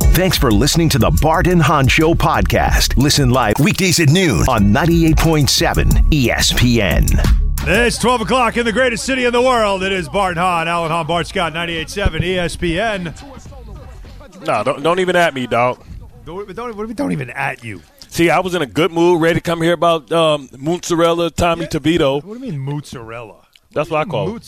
Thanks for listening to the Bart and Hahn Show podcast. Listen live weekdays at noon on 98.7 ESPN. It's 12 o'clock in the greatest city in the world. It is Bart Hahn, Alan Hahn, Bart Scott, 98.7 ESPN. No, don't, don't even at me, dog. Don't, don't, don't even at you. See, I was in a good mood, ready to come here about um, mozzarella, Tommy Yeah. DeVito. What do you mean mozzarella? That's what I call it.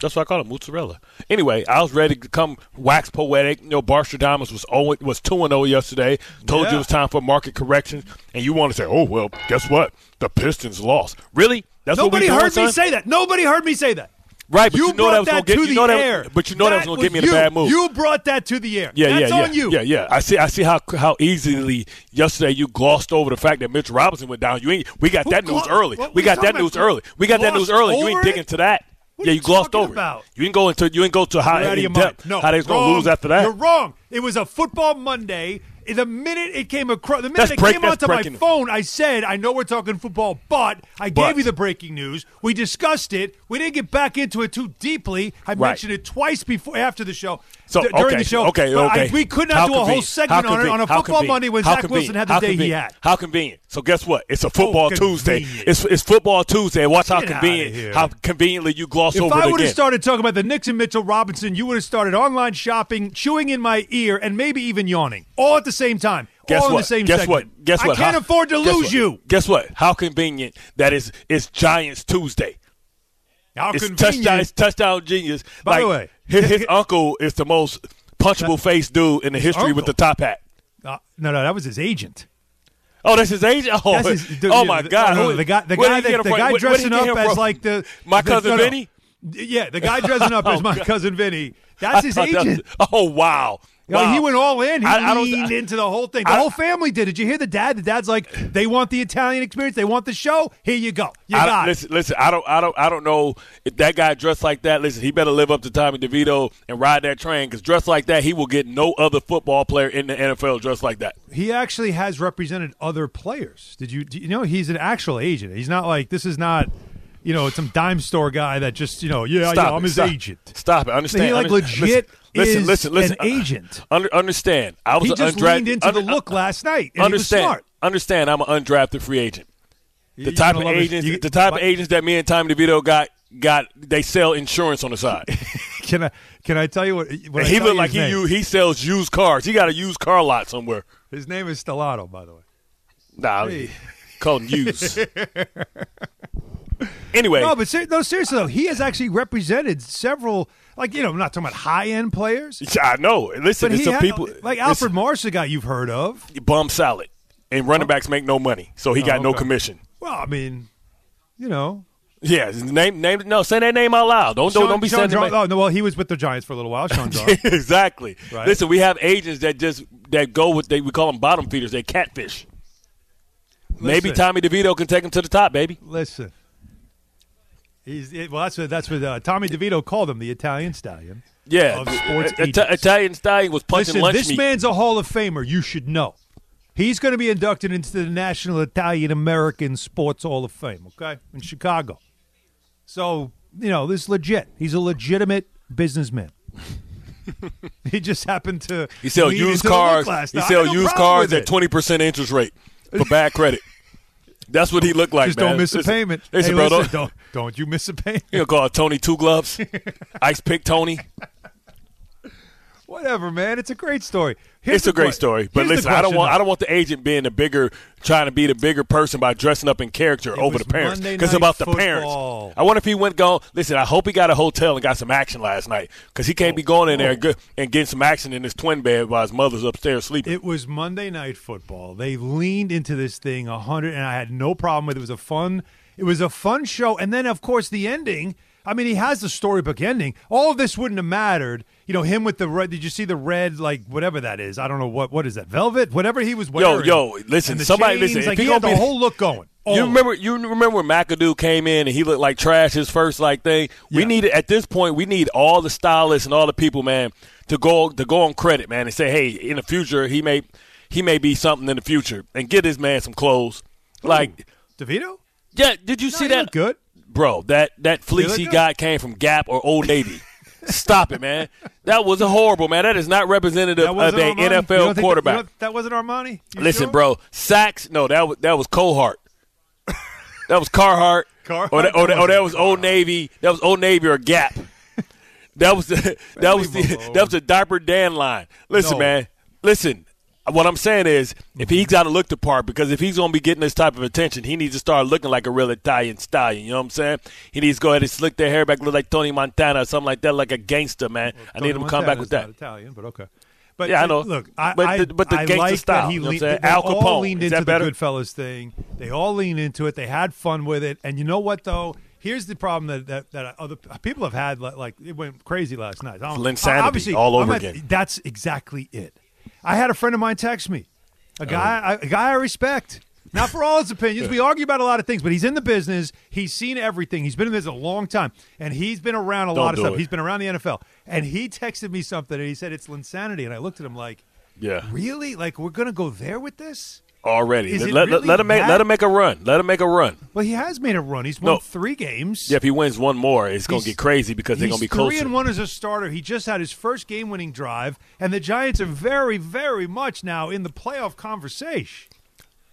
That's what I call it, mozzarella. Anyway, I was ready to come wax poetic. You know, Barstradamus was 0, was 2 and 0 yesterday. Told you it was time for market correction. And you want to say, oh, well, guess what? The Pistons lost. Really? That's Nobody heard doing, me son? say that. Nobody heard me say that. Right, but you, you, know brought that was going to get you the know that, air. But you know that, was going to get me in you. a bad mood. You brought that to the air. Yeah, That's yeah, on yeah, you. yeah, yeah. I see. I see how how easily yesterday you glossed over the fact that Mitch Robinson went down. You ain't. We got Who that news early. we got that news early. We got that news early. You ain't it? digging to that. What yeah, you you glossed over about? it. You didn't go into you didn't go to how in depth. No, how they was going to lose after that. You're wrong. It was a football Monday. The minute it came across, the minute That's it break- came onto my breaking. phone, I said, "I know we're talking football, but I But. gave you the breaking news. We discussed it. We didn't get back into it too deeply. I Right. mentioned it twice before after the show. So, d- during okay, the show, okay, but I- okay. we could not How do a whole segment on it on a. How football convenient. Monday when How Zach Wilson had the How day he convenient. had. How convenient. So guess what? It's a oh, football Tuesday. It's it's football Tuesday. Watch how Get outta convenient how conveniently you gloss If over I would have started talking about the Nixon Mitchell Robinson, you would have started online shopping, chewing in my ear, and maybe even yawning, all at the same time, Guess all what? in the same Guess segment. what? Guess what? I can't How- afford to lose what? you. Guess what? How convenient that is. It's Giants Tuesday. How It's convenient. touchdown. It's touchdown genius. By like, the way- his, his uncle is the most punchable face dude in the history with the top hat. Uh, no, no, that was his agent. Oh, that's his agent. Oh, his- dude, oh my the- God! no, the guy, the guy, that, the guy where dressing get up as from? like the my the- cousin no, no. Vinny. Yeah, the guy dressing up as Oh, my God. cousin Vinny. That's his agent. Oh wow! Know, wow. he went all in. He I- leaned I- into the whole thing. The I- whole family did. Did you hear the dad? The dad's like, they want the Italian experience. They want the show. Here you go. You I, got it. listen, listen. I don't, I don't, I don't know if that guy dressed like that. Listen, he better live up to Tommy DeVito and ride that train because dressed like that, he will get no other football player in the NFL dressed like that. He actually has represented other players. Did you? Do you know he's an actual agent? He's not like this is not, you know, some dime store guy that just you know, yeah, yeah, I'm his stop. agent. Stop it. Understand? He, like, legit listen, is listen, listen, an listen. agent. Under, understand? I was He just undrafted. leaned into the under- look last night, and understand? he was smart. Understand? I'm an undrafted free agent. The type of agents, you- the type what- of agents that me and Tommy DeVito got, got they sell insurance on the side. Can I? Can I tell you what? what he tell look like he he sells used cars. He got a used car lot somewhere. His name is Stellato, by the way. Nah, Hey. call him used. anyway, No, but ser- no, seriously though, he has actually represented several. Like you know, I'm not talking about high end players, I know. Listen, but it's some had- people like Alfred Morris, a guy you've heard of. bum salad, and running oh. backs make no money, so he Oh, got no commission. Well, I mean, you know, Yeah, name name no say that name out loud. Don't don't, Sean- don't be Sean saying that. Oh no, well, he was with the Giants for a little while. Sean exactly. Right. Listen, we have agents that just that go with they we call them bottom feeders. They catfish. Maybe Tommy DeVito can take him to the top, baby. Listen, he's it, well. That's what that's what uh, Tommy DeVito called him, the Italian stallion. Yeah, Of sports Ita- agents. Italian Stallion was punching Listen, lunch this meat. man's a Hall of Famer. You should know. He's going to be inducted into the National Italian American Sports Hall of Fame. Okay, in Chicago. So you know this is legit. He's a legitimate businessman. he just happened to. he sell used into the look cars. He. Sell no used cars at twenty percent interest rate for bad credit. That's what he looked like. Just man. don't miss a payment. Listen, hey, bro, listen, don't, don't don't you miss a payment. you know, call Tony Two Gloves, Ice Pick Tony. Whatever, man. It's a great story. Here's it's a great story, but here's listen, I don't want though. I don't want the agent being the bigger, trying to be the bigger person by dressing up in character It over the parents. Because about the parents. I wonder if he went gone. Listen, I hope he got a hotel and got some action last night because he can't be oh, going in there oh. and, go, and getting some action in his twin bed while his mother's upstairs sleeping. It was Monday Night Football. They leaned into this thing a hundred, and I had no problem with it. It was a fun. It was a fun show, and then of course the ending. I mean, he has the storybook ending. All of this wouldn't have mattered. You know, him with the red. Did you see the red, like whatever that is? I don't know what what is that velvet, whatever he was wearing. yo, yo, listen, somebody- chains, listen, Like he had the be- whole look going. You Oh. remember? You remember when McAdoo came in and he looked like trash his first like thing. We Yeah. need at this point. We need all the stylists and all the people, man, to go to go on credit, man, and say, hey, in the future he may he may be something in the future, and get this man some clothes. Like, DeVito? yeah, did you No, see he that? good. Bro? That that fleece he got came from Gap or Old Navy. Stop it, man. That was a horrible, man. That is not representative of an Armani? You don't NFL think that- quarterback. you that wasn't Armani. You Listen, sure? bro, sacks. No, that was that was Cohart. that was Carhart. Carhartt? Or that, or, that, or that was Old Navy. That was Old Navy or Gap. that was the that was the that was the diaper Dan line. Listen, No. man. Listen. What I'm saying is, if he's mm-hmm. got to look the part, because if he's going to be getting this type of attention, he needs to start looking like a real Italian stallion. You know what I'm saying? He needs to go ahead and slick their hair back, look like Tony Montana or something like that, like a gangster, man. I need him to come back with that. Not Italian, but okay. But Yeah, I know. Look, I, But the- but the I gangster like style, that he you know leaned, they Al all leaned is into the Goodfellas thing. They all leaned into it. They had fun with it. And you know what though? Here's the problem that that, that other people have had. Like, like it went crazy last night. I don't- obviously, all over I'm at- again. That's exactly it. I had a friend of mine text me, a guy, Oh. a guy I respect. Not for all his opinions. We argue about a lot of things, but he's in the business. He's seen everything. He's been in this a long time, and he's been around a Don't lot of stuff. it. He's been around the NFL, and he texted me something, and he said it's Linsanity, and I looked at him like, Yeah. "Really? Like we're gonna go there with this?" Already. Is Let, really let him make that- let him make a run. Let him make a run. Well, he has made a run. He's won No. three games. Yeah, if he wins one more, it's going to get crazy because they're going to be three closer. and one as a starter. He just had his first game-winning drive, and the Giants are very, very much now in the playoff conversation.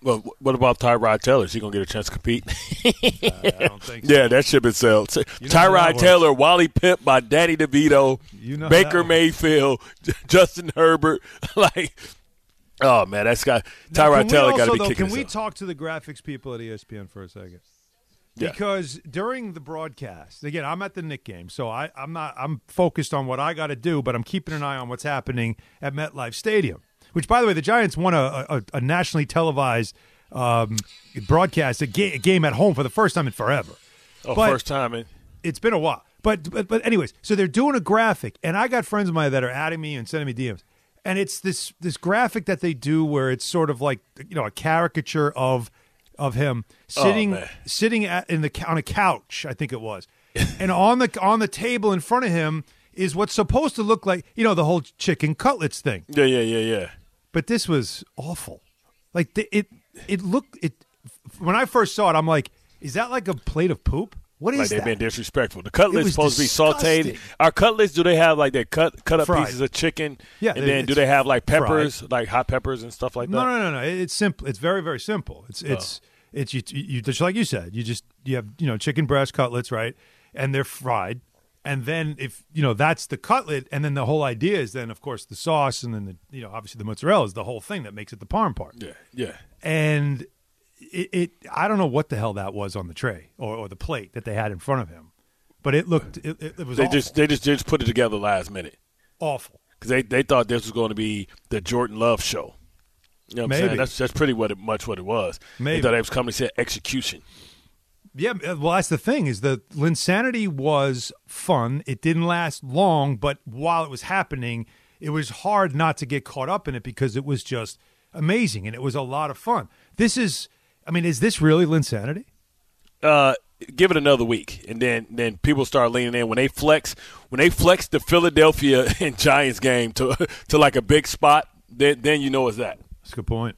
Well, what about Tyrod Taylor? Is he going to get a chance to compete? I don't think. So. yeah, that ship itself. You know Tyrod. Taylor, Wally Pipp by Danny DeVito, You know Baker. Mayfield, Justin Herbert. like, oh man, that's got Tyrod Taylor got to be though, kicking Can we talk to the graphics people at ESPN for a second? Yeah. Because during the broadcast, again, I'm at the Nick game, so I, I'm not. I'm focused on what I got to do, but I'm keeping an eye on what's happening at MetLife Stadium. Which, by the way, the Giants won a, a, a nationally televised um, broadcast, a, ga- a game at home for the first time in forever. oh, but- first time in. it's been a while. But, but but anyways, so they're doing a graphic, and I got friends of mine that are adding me and sending me DMs, and it's this this graphic that they do where it's sort of like you know a caricature of of him sitting oh, man. sitting at, in the on a couch, I think it was, and on the on the table in front of him is what's supposed to look like you know the whole chicken cutlets thing, Yeah, yeah, yeah, yeah. but this was awful. Like the, it it looked it when I first saw it, I'm like, is that like a plate of poop? What is Like they've that? been disrespectful. The cutlets supposed to be sautéed. Our cutlets, do they have like they cut cut up Fried. pieces of chicken? Yeah, and then do they have like fried. peppers, like hot peppers and stuff like that? No, no, no, no. It's simple. It's very, very simple. It's Oh. it's it's you, you just like you said. You just you have you know chicken breast cutlets, right? And they're fried. And then if you know that's the cutlet, and then the whole idea is then of course the sauce, and then the you know obviously the mozzarella is the whole thing that makes it the parm part. Yeah, yeah. And it, it I don't know what the hell that was on the tray or, or the plate that they had in front of him, but it looked it, it, was They awful. just they just they just put it together last minute awful. because they, they thought this was going to be the Jordan Love show. You know what I'm Maybe. saying? That's that's pretty what it, much what it was. Maybe. They thought it was coming to say execution. Yeah, uh, well, that's the thing is that Linsanity was fun. It didn't last long, but while it was happening, it was hard not to get caught up in it because it was just amazing and it was a lot of fun. This is, I mean, is this really Linsanity? Uh, give it another week, and then then people start leaning in when they flex when they flex the Philadelphia and Giants game to to like a big spot. Then then you know it's that. That's a good point.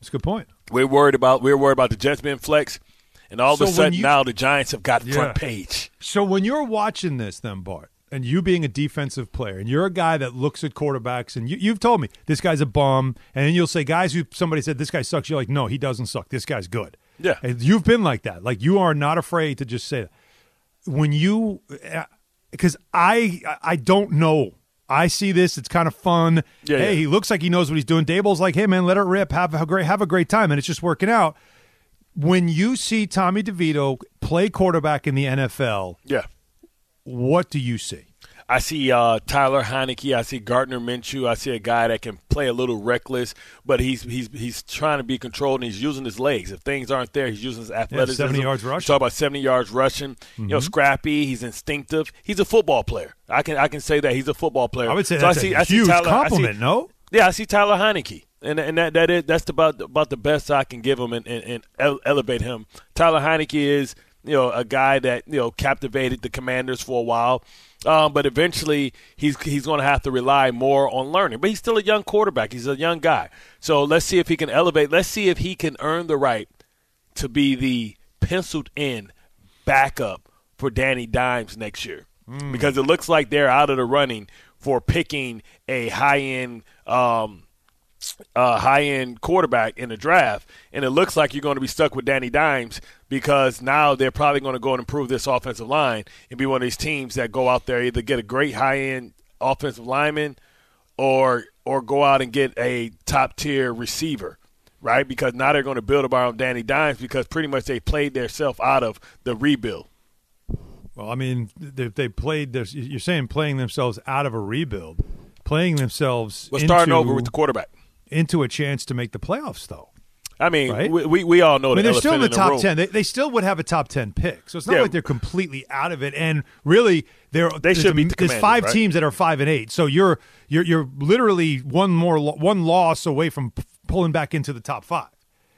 That's a good point. We're worried about we're worried about the Jets being flex, and all So of a sudden you- now the Giants have got Yeah. front page. So when you're watching this, then Bart, and you being a defensive player, and you're a guy that looks at quarterbacks, and you, you've told me this guy's a bum, and then you'll say guys who somebody said this guy sucks. You're like, no, he doesn't suck. This guy's good. Yeah. and you've been like that. Like you are not afraid to just say that. When you, uh, because I I don't know. I see this. It's kind of fun. Yeah, hey, yeah. he looks like he knows what he's doing. Daboll's like, hey man, let it rip. Have a great have a great time, and it's just working out. When you see Tommy DeVito play quarterback in the NFL, Yeah. What do you see? I see uh, Tyler Heinicke. I see Gardner Minshew. I see a guy that can play a little reckless, but he's he's he's trying to be controlled and he's using his legs. If things aren't there, he's using his athleticism. Yeah, 70 yards rushing. Talk about seventy yards rushing. Mm-hmm. You know, scrappy. He's instinctive. He's a football player. I can I can say that he's a football player. I would say so that's I see, a I huge Tyler, compliment. See, no. Yeah, I see Tyler Heinicke and and that that is that's about about the best I can give him and, and, and elevate him. Tyler Heinicke is you know a guy that you know captivated the Commanders for a while. Um, but eventually, he's he's going to have to rely more on learning. But he's still a young quarterback. He's a young guy. So let's see if he can elevate. Let's see if he can earn the right to be the penciled in backup for Danny Dimes next year. Mm. Because it looks like they're out of the running for picking a high end um, uh, high end quarterback in the draft, and it looks like you're going to be stuck with Danny Dimes because now they're probably going to go and improve this offensive line and be one of these teams that go out there either get a great high end offensive lineman or or go out and get a top tier receiver, right? Because now they're going to build around Danny Dimes because pretty much they played themselves out of the rebuild. Well, I mean, they, they played. This, you're saying playing themselves out of a rebuild, playing themselves. Well, starting over with the quarterback into a chance to make the playoffs, though. I mean, right? we, we, we all know. I mean, they're still in the, the top room. ten. They, they still would have a top ten pick, so it's not yeah. like they're completely out of it. And really, there they should beat the there's five right? teams that are five and eight. So you're you're you're literally one more one loss away from pulling back into the top five.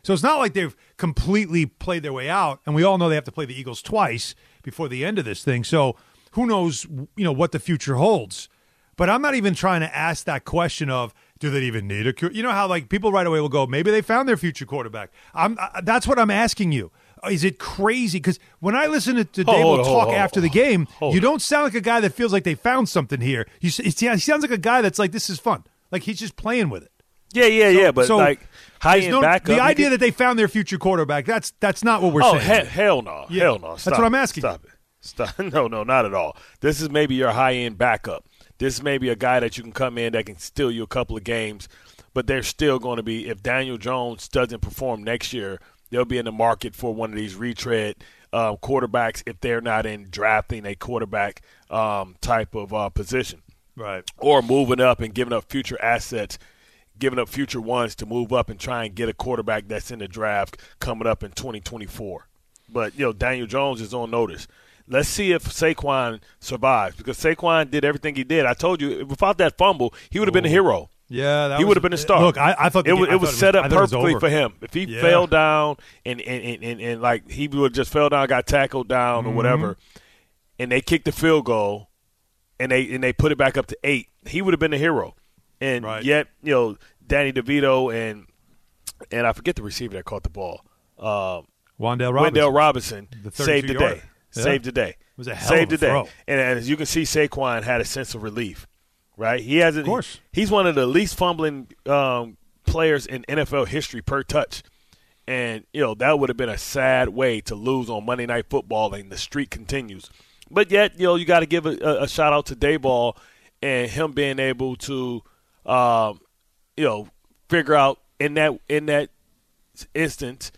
So it's not like they've completely played their way out. And we all know they have to play the Eagles twice before the end of this thing. So who knows, you know, what the future holds. But I'm not even trying to ask that question of do they even need a? You know how like people right away will go, maybe they found their future quarterback. I'm. I, that's what I'm asking you. Uh, is it crazy? Because when I listen to, to Daboll talk after the game, you don't sound like a guy that feels like they found something here. You, he sounds like a guy that's like this is fun. Like he's just playing with it. Yeah, yeah, so, yeah. But so like high end no, backup. The idea that they found their future quarterback. That's that's not what we're oh, saying. He- hell no. Yeah, hell no. Stop that's what I'm asking. Stop it. Stop. No, no, not at all. This is maybe your high end backup. This may be a guy that you can come in that can steal you a couple of games but they're still going to be if Daniel Jones doesn't perform next year, they'll be in the market for one of these retread uh, quarterbacks if they're not in drafting a quarterback um, type of uh, position, right? Or moving up and giving up future assets, giving up future ones to move up and try and get a quarterback that's in the draft coming up in 2024. But you know, Daniel Jones is on notice. Let's see if Saquon survives because Saquon did everything he did. I told you, without that fumble, he would have been a hero. Yeah, he would have been a star. Look, I, I thought it, was, it was set was, up perfectly for him. If he yeah. fell down and and, and, and, and like he would just fell down, got tackled down mm-hmm. or whatever, and they kicked the field goal, and they and they put it back up to eight, he would have been a hero. And right. yet, you know, Danny DeVito and and I forget the receiver that caught the ball. Um, Wan'Dale Robinson, Wan'Dale Robinson saved the day. Yeah. Saved the day. It was a hell saved of a the throw. day. And, as you can see, Saquon had a sense of relief right? He hasn't. Of course. He's one of the least fumbling um, players in NFL history per touch. And, you know, that would have been a sad way to lose on Monday Night Football, and the streak continues. But yet, you know, you got to give a, a, shout out to Daboll and him being able to, um, you know, figure out in that in that instance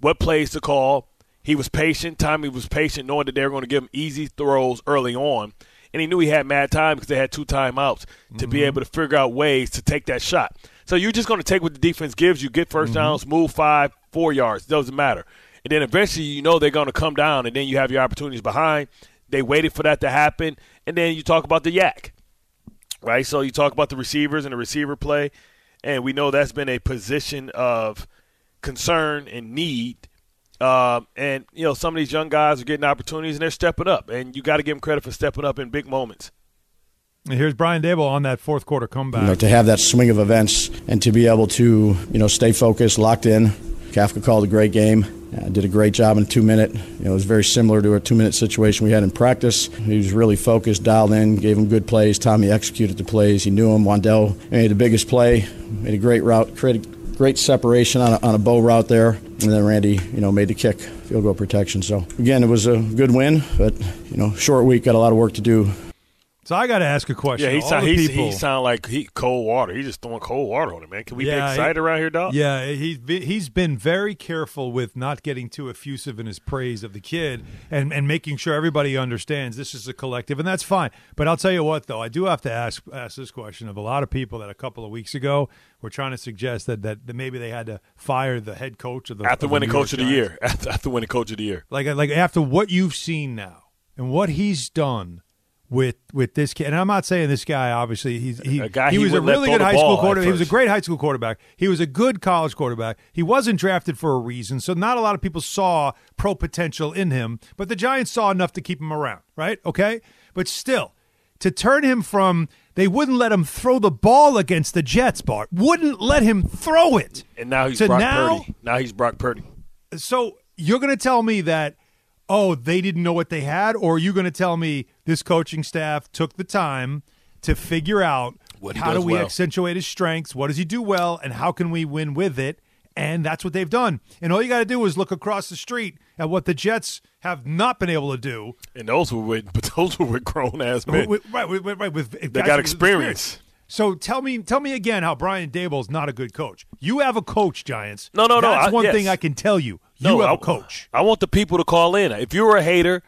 what plays to call. He was patient. Tommy was patient, knowing that they were going to give him easy throws early on and he knew he had mad time because they had two timeouts to mm-hmm. be able to figure out ways to take that shot. So you're just going to take what the defense gives you, get 1st mm-hmm. downs, move five, four yards. Doesn't matter. And then eventually you know they're going to come down, and then you have your opportunities behind. They waited for that to happen, and then you talk about the YAC, right? So you talk about the receivers and the receiver play, and we know that's been a position of concern and need um, and you know, some of these young guys are getting opportunities and they're stepping up, and you got to give them credit for stepping up in big moments. Here's Brian Daboll on that fourth quarter comeback. You know, to have that swing of events and to be able to you know stay focused, locked in. Kafka called a great game. Uh, did a great job in two minute. You know, it was very similar to a two minute situation we had in practice. He was really focused, dialed in, gave him good plays. Tommy executed the plays. He knew him. Wan'Dale made the biggest play, made a great route, created great separation on a, on a bow route there, and then Randy, you know, made the kick, field goal protection. So again, it was a good win, but you know, short week, got a lot of work to do. So I got to ask a question. Yeah, he sound he, people- he sound like he cold water. He's just throwing cold water on it, man. Can we Yeah, get excited around here, dog? Yeah, he's been, he's been very careful with not getting too effusive in his praise of the kid and, and making sure everybody understands this is a collective, and that's fine. But I'll tell you what, though, I do have to ask ask this question of a lot of people that a couple of weeks ago were trying to suggest that that, that maybe they had to fire the head coach of the After of the winning coach of the year, after, after winning coach of the year. like like after what you've seen now and what he's done with with this kid. And I'm not saying this guy obviously he's he, A guy he he was a really good high school quarterback. He was a great high school quarterback. He was a good college quarterback. He wasn't drafted for a reason, so not a lot of people saw pro potential in him, but the Giants saw enough to keep him around, right? Okay? But still to turn him from they wouldn't let him throw the ball against the Jets, Bart. Wouldn't let him throw it. And now he's Brock now, Purdy. Now he's Brock Purdy. so you're going to tell me that oh they didn't know what they had or are you going to tell me this coaching staff took the time to figure out What how do we well. accentuate his strengths what does he do well and how can we win with it and that's what they've done and all you got to do is look across the street at what the jets have not been able to do And those were with, but those were with grown ass men. with, right, with, right, with They got with experience. So tell me, tell me again how Brian Daboll is not a good coach. You have a coach, Giants. No, no, no, That's I- one yes. thing I can tell you. You No, have I- a coach. I want the people to call in. If you're a hater,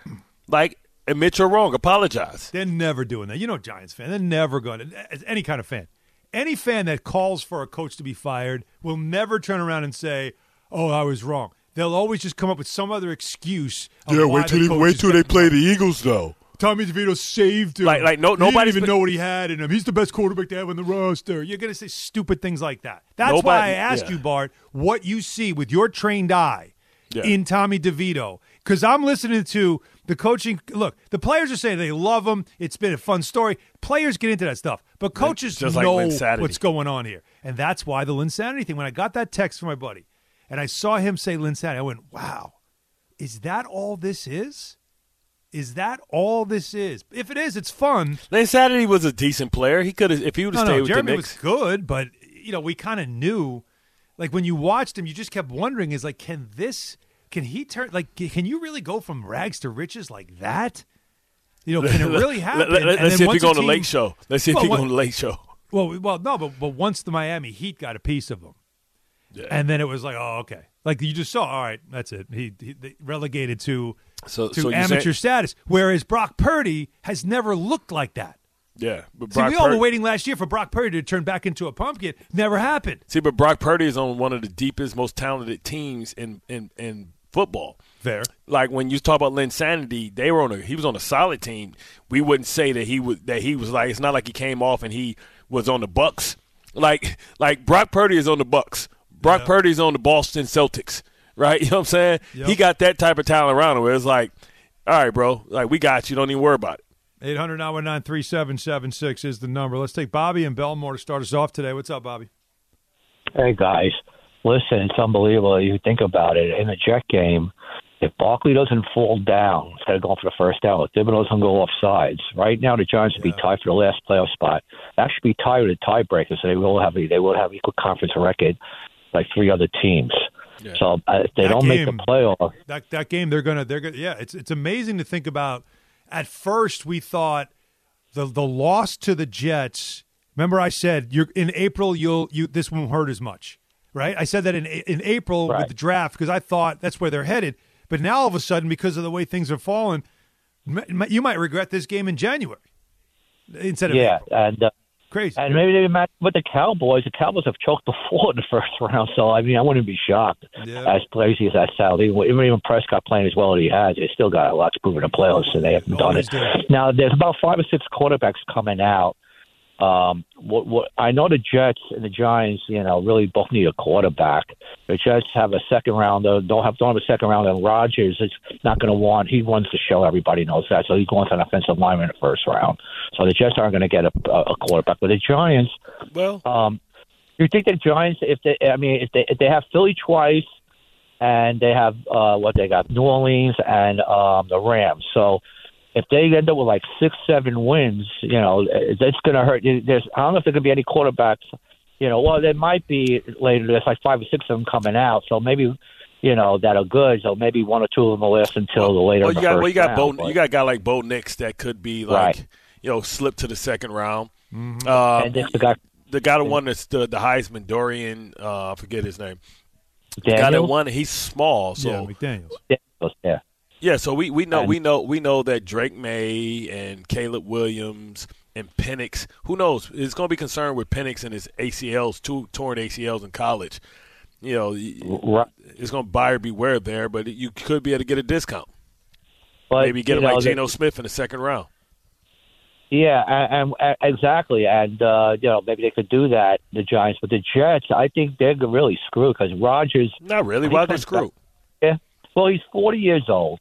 like admit you're wrong, apologize. They're never doing that. You know, Giants fan. They're never going to. As any kind of fan, any fan that calls for a coach to be fired will never turn around and say, "Oh, I was wrong." They'll always just come up with some other excuse. of why the coach is getting the Eagles, though. Tommy DeVito saved him. Like- like, no- He even been- know what he had in him. He's the best quarterback to have in the roster. You're going to say stupid things like that. That's Nobody- why I asked yeah. you, Bart, what you see with your trained eye Yeah. in Tommy DeVito. Because I'm listening to the coaching. Look, the players are saying they love him. It's been a fun story. Players get into that stuff, but coaches like know Saturday. what's going on here, and that's why the Linsanity thing. When I got that text from my buddy, and I saw him say Linsanity, I went, "Wow, is that all this is? Is that all this is? If it is, it's fun. Lane Saturday was a decent player. He could have, if he would No, have stayed no, with Jeremy the was good, but you know, we kind of knew. Like when you watched him, you just kept wondering: is like, can this? Can he turn? Like, can you really go from rags to riches like that? You know, can it really happen? Let, us then see if he once go on the late show. Let's see if Well, he go on the late show. Well, well, no, but but once the Miami Heat got a piece of him, Yeah. and then it was like, oh, okay, like you just saw. All right, that's it. He, he relegated to So- to so amateur say- status, whereas Brock Purdy has never looked like that. Yeah, but See, we all were waiting last year for Brock Purdy to turn back into a pumpkin. Never happened. See, but Brock Purdy is on one of the deepest, most talented teams in in, in football. Fair. Like when you talk about Linsanity, they were on a he was on a solid team. We wouldn't say that he was that he was like it's not like he came off and he was on the Bucks. Like like Brock Purdy is on the Bucks. Brock Yeah. Purdy is on the Boston Celtics. Right? You know what I'm saying? Yep. He got that type of talent around him where it's like, all right, bro, like we got you, don't even worry about it. 800 919 is the number. Let's take Bobby and Bellmore to start us off today. What's up, Bobby? Hey guys, listen, it's unbelievable. You think about it in the Jet game. If Barkley doesn't fall down instead of going for the first down, if Thibodeaux doesn't go off sides, right now the Giants would be tied for the last playoff spot. That should be tied with a tiebreaker, so they will have they will have equal conference record like three other teams. So uh, if they That don't make game- the playoff, That that game they're going to they're to yeah, it's it's amazing to think about. At first we thought the the loss to the Jets, remember I said you're in April you'll you this won't hurt as much. Right? I said that in in April with the draft because I thought that's where they're headed. But now all of a sudden because of the way things have m- you might regret this game in January instead of yeah, April. and uh, crazy. and maybe they match with the Cowboys. The Cowboys have choked before in the first round, so I mean I wouldn't be shocked. Yeah. As crazy as that sounds, even, even Prescott playing as well as he has, they still got a lot to prove in the playoffs, and they haven't done it. Now there's about five or six quarterbacks coming out. Um, what, what I know the Jets and the Giants, you know, really both need a quarterback. The Jets have a second rounder, don't have don't have a second round, and Rodgers is not going to want. He wants to show everybody knows that, so he wants an offensive lineman in the first round. So the Jets aren't going to get a, a quarterback, but the Giants. Well, Um, you think the Giants, if they, I mean, if they if they have Philly twice, and they have uh, what they got, New Orleans and um, the Rams. So if they end up with like six, seven wins, you know, that's going to hurt. There's, I don't know if there could be any quarterbacks. You know, well, there might be later. There's like five or six of them coming out, so maybe. You know that are good, so maybe one or two of them will last until the later. well, in you the got first well, you got round, Bo, but- you got a guy like Bo Nix that could be like, Right. you know, slip to the second round. Mm-hmm. Uh, and this the guy the guy that won the the, the Heisman, Dorian, uh, I forget his name. The guy that Daniels. won, he's small, so yeah, McDaniels. Yeah. Yeah, so we, we know And- we know we know that Drake Maye and Caleb Williams and Penix, who knows, is going to be concerned with Penix and his ACLs, two torn ACLs in college. You know, Right. it's going to buyer beware there, but you could be able to get a discount. But, Maybe get him like know, Geno Smith in the second round. Yeah, and, and exactly, and uh, you know maybe they could do that. The Giants, but the Jets, I think they're really screwed because Rodgers. Not really. Why they comes screw? Yeah, well, he's forty years old.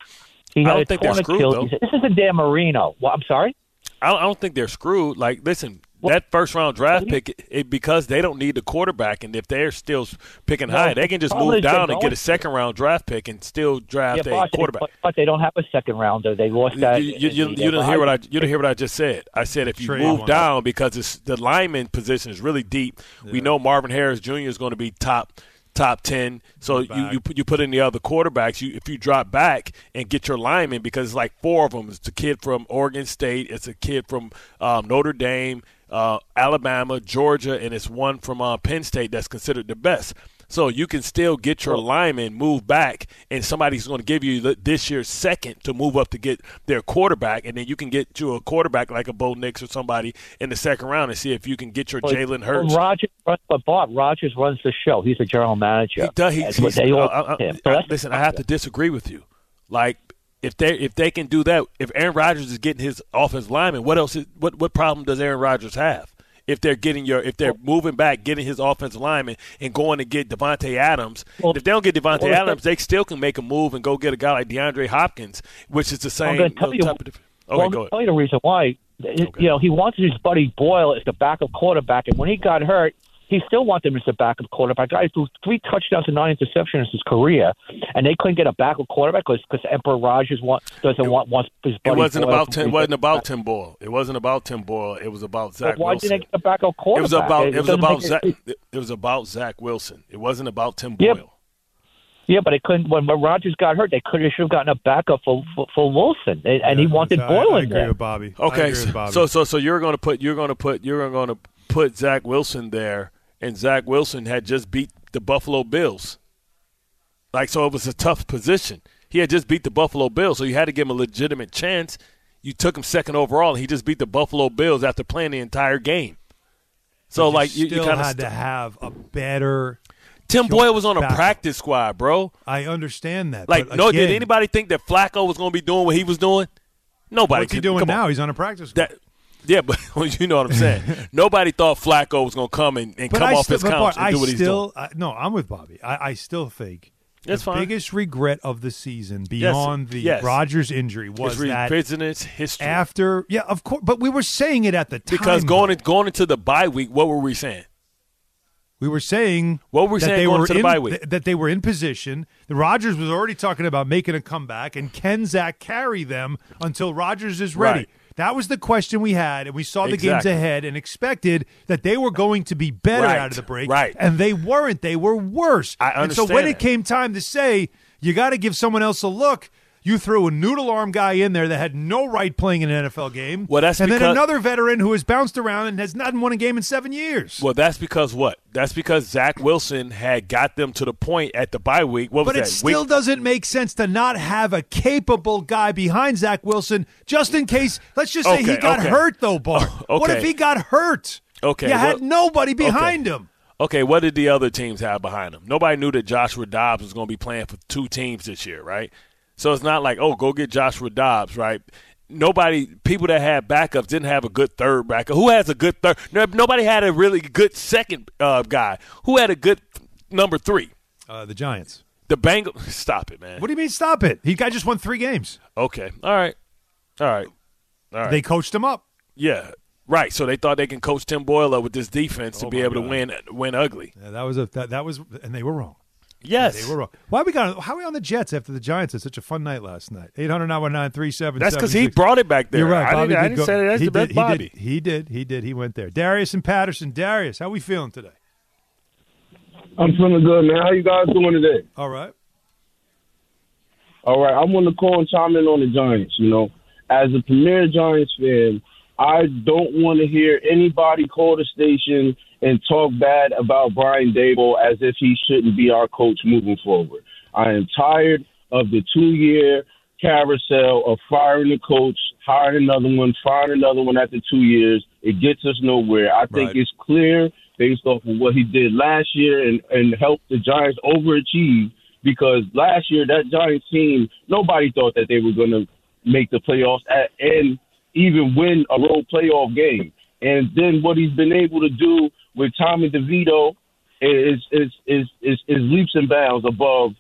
He I don't a think they're screwed, Achilles. though. This is a Dan Marino. Well, I'm sorry. I don't, I don't think they're screwed. Like, listen, Well- that first round draft Well, pick, it, because they don't need the quarterback, and if they're still picking No, high, they can just move down and get a second round draft pick and still draft yeah, a but, quarterback. But, but they don't have a second rounder. They lost that. you, you, you, you didn't hear what I you didn't hear what I just said. I said if you Trade move down because it's, the lineman position is really deep. We know Marvin Harris Jr. is going to be top top ten. So you, you put you put in the other quarterbacks. You if you drop back and get your lineman because it's like four of them. It's a kid from Oregon State. It's a kid from um, Notre Dame, uh, Alabama, Georgia, and it's one from uh, Penn State that's considered the best. So you can still get your lineman move back, and somebody's going to give you the, this year's second to move up to get their quarterback, and then you can get you a quarterback like a Bo Nix or somebody in the second round and see if you can get your Well, Jalen Hurts. Rodgers, but Bob Rodgers runs the show. He's a general manager. He does. He's, what they all I- I- him. So I- listen, I have to disagree with you. Like if they if they can do that, if Aaron Rodgers is getting his offensive lineman, what else? Is, what what problem does Aaron Rodgers have? If they're getting your, if they're moving back, getting his offensive lineman, and going to get Davante Adams, Well, if they don't get Devontae well, Adams, they still can make a move and go get a guy like DeAndre Hopkins, which is the same I'm tell you. type of. Dif- well, okay, go ahead. tell you the reason why. You know, he wanted his buddy Boyle as the backup quarterback, and when he got hurt, he still wanted him as the backup quarterback. Guy threw three touchdowns and nine interceptions in his career, and they couldn't get a backup quarterback because Emperor Rodgers want, doesn't want wants his It wasn't about to Tim. be Wasn't about. Tim Boyle. It wasn't about Tim Boyle. It was about Zach But why Wilson. didn't they get a backup quarterback? It was about it was about make Zach. it- It was about Zach Wilson. It wasn't about Tim Yeah. Boyle. Yeah, but they couldn't. When, when Rodgers got hurt, they could have should have gotten a backup for for, for Wilson, and, and he wanted I- Boyle I, in agree there. with Bobby. I Okay, agree with so, Bobby. so so so you're going to put you're going to put you're going to put Zach Wilson there, and Zach Wilson had just beat the Buffalo Bills. Like so, it was a tough position. He had just beat the Buffalo Bills, so you had to give him a legitimate chance. You took him second overall, and he just beat the Buffalo Bills after playing the entire game. So But like you, you kind had of to have a better. Tim Boyle was on a back. practice squad, bro. I understand that. Like no, again, did anybody think that Flacco was going to be doing what he was doing? Nobody. What's he could- doing on. now? He's on a practice. squad. That, yeah, but you know what I'm saying. Nobody thought Flacco was going to come and, and come I off still, his couch and I do what he's still, doing. I, no, I'm with Bobby. I, I still think That's the fine. biggest regret of the season beyond the yes. Rodgers injury was It's that revisionist history. after, yeah, of course, but we were saying it at the time because going in, going into the bye week, what were we saying? We were saying What were we that saying they going were into the in, bye week? th- that they were in position. The Rodgers was already talking about making a comeback, and Zach carry them until Rodgers is ready? Right. That was the question we had, and we saw the games ahead and expected that they were going to be better Right. out of the break, Right. And they weren't; they were worse. I And so when understand it came time to say you got to give someone else a look. You threw a noodle arm guy in there that had no right playing in an NFL game. Well, that's and then because- another veteran who has bounced around and has not won a game in seven years. Well, that's because what? That's because Zach Wilson had got them to the point at the bye week. What was But it still week, doesn't make sense to not have a capable guy behind Zach Wilson just in case. Let's just say he got okay. hurt, though, Bart. Oh, what if he got hurt? Okay, You had nobody behind him. Okay, what did the other teams have behind them? Nobody knew that Joshua Dobbs was going to be playing for two teams this year, right? So it's not like, oh, go get Joshua Dobbs, right? Nobody, people that had backups didn't have a good third backup. Who has a good third? Nobody had a really good second uh, guy. Who had a good number three? Uh, the Giants. The Bengals. Stop it, man. What do you mean? Stop it. He guy just won three games. Okay, all right, all right, all right. They coached him up. yeah, right. So they thought they can coach Tim Boyle with this defense to Oh, be able God. to win, win ugly. Yeah, that was a that, that was, and they were wrong. Yes, They were wrong. Why we got? How are we on the Jets after the Giants had such a fun night last night? Eight hundred nine one nine three seven. That's because he brought it back there. You're right. I Bobby didn't, did didn't say that. That's he the best did, Bobby. He did, he did. He did. He went there. Darius and Paterson. Darius, how we feeling today? I'm feeling good, man. How you guys doing today? All right. All right, I want to call and chime in on the Giants. You know, as a premier Giants fan, I don't want to hear anybody call the station and talk bad about Brian Daboll as if he shouldn't be our coach moving forward. I am tired of the two year carousel of firing the coach, hiring another one, firing another one after two years. It gets us nowhere. I think Right. it's clear based off of what he did last year and, and helped the Giants overachieve because last year that Giants team, nobody thought that they were going to make the playoffs at, and even win a road playoff game. And then what he's been able to do with Tommy DeVito is is is is, is leaps and bounds above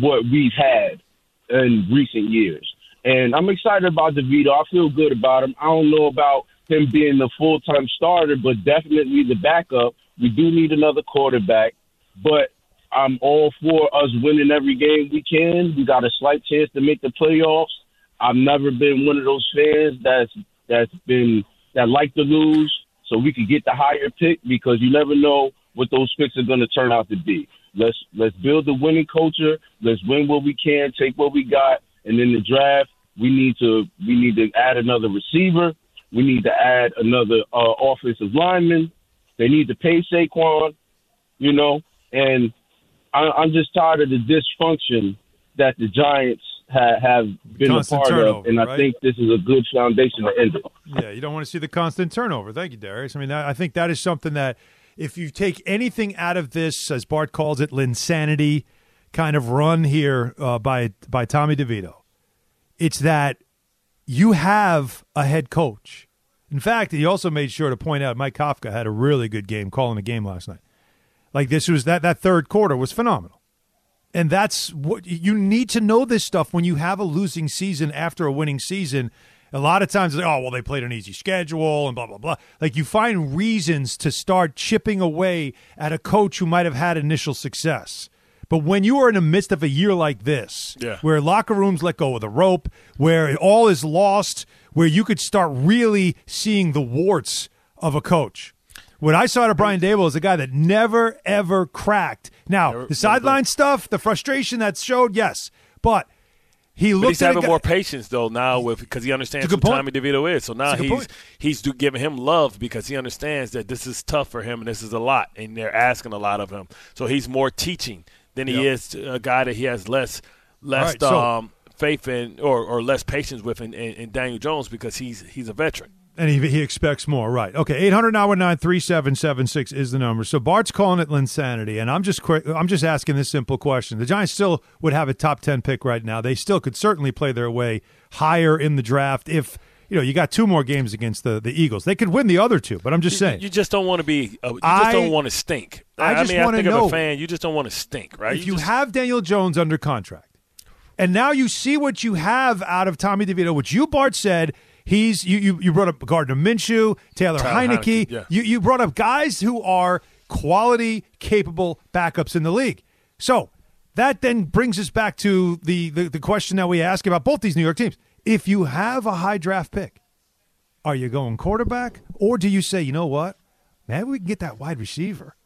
what we've had in recent years. And I'm excited about DeVito. I feel good about him. I don't know about him being the full time starter, but definitely the backup. We do need another quarterback, but I'm all for us winning every game we can. We got a slight chance to make the playoffs. I've never been one of those fans that's that's been that like to lose, so we could get the higher pick because you never know what those picks are going to turn out to be. Let's let's build the winning culture. Let's win what we can, take what we got, and in the draft we need to we need to add another receiver. We need to add another uh, offensive lineman. They need to pay Saquon, you know, and I, I'm just tired of the dysfunction that the Giants ha- have been Constant a part turnover, of, and I right? think this is a good foundation to end it. Yeah, you don't want to see the constant turnover. Thank you, Darius. I mean, I I think that is something that if you take anything out of this, as Bart calls it, linsanity kind of run here uh, by by Tommy DeVito, it's that you have a head coach. In fact, he also made sure to point out Mike Kafka had a really good game calling the game last night. Like this was that that third quarter was phenomenal. And that's what you need to know this stuff when you have a losing season after a winning season. A lot of times, like, oh, well, they played an easy schedule and blah, blah, blah. Like, you find reasons to start chipping away at a coach who might have had initial success. But when you are in the midst of a year like this, Yeah. where locker rooms let go of the rope, where all is lost, where you could start really seeing the warts of a coach. What I saw to Brian Daboll is a guy that never ever cracked. Now the sideline stuff, the frustration that showed, yes, but he But he's having guy- more patience though now with because he understands who point. Tommy DeVito is. So now It's a good he's point. he's giving him love because he understands that this is tough for him and this is a lot, and they're asking a lot of him. So he's more teaching than he Yep. is a guy that he has less less right, so- um, faith in or, or less patience with in, in, in Daniel Jones because he's he's a veteran. And he, he expects more. Right? Okay. Eight hundred nine one nine three seven seven six is the number. So Bart's calling it linsanity, and I'm just quick, I'm just asking this simple question: The Giants still would have a top ten pick right now. They still could certainly play their way higher in the draft if. You know, you got two more games against the, the Eagles. They could win the other two, but I'm just saying. You just don't want to be. Uh, you just I- don't want to stink. I just mean, I think of know- a fan. You just don't want to stink, right? if you, just- have Daniel Jones under contract, and now you see what you have out of Tommy DeVito, which you Bart said he's you you, you brought up Gardner Minshew, Taylor Tyler Heinicke. Heinicke, yeah. You you brought up guys who are quality, capable backups in the league. So that then brings us back to the, the the question that we ask about both these New York teams. If you have a high draft pick, are you going quarterback, or do you say, you know what, maybe we can get that wide receiver,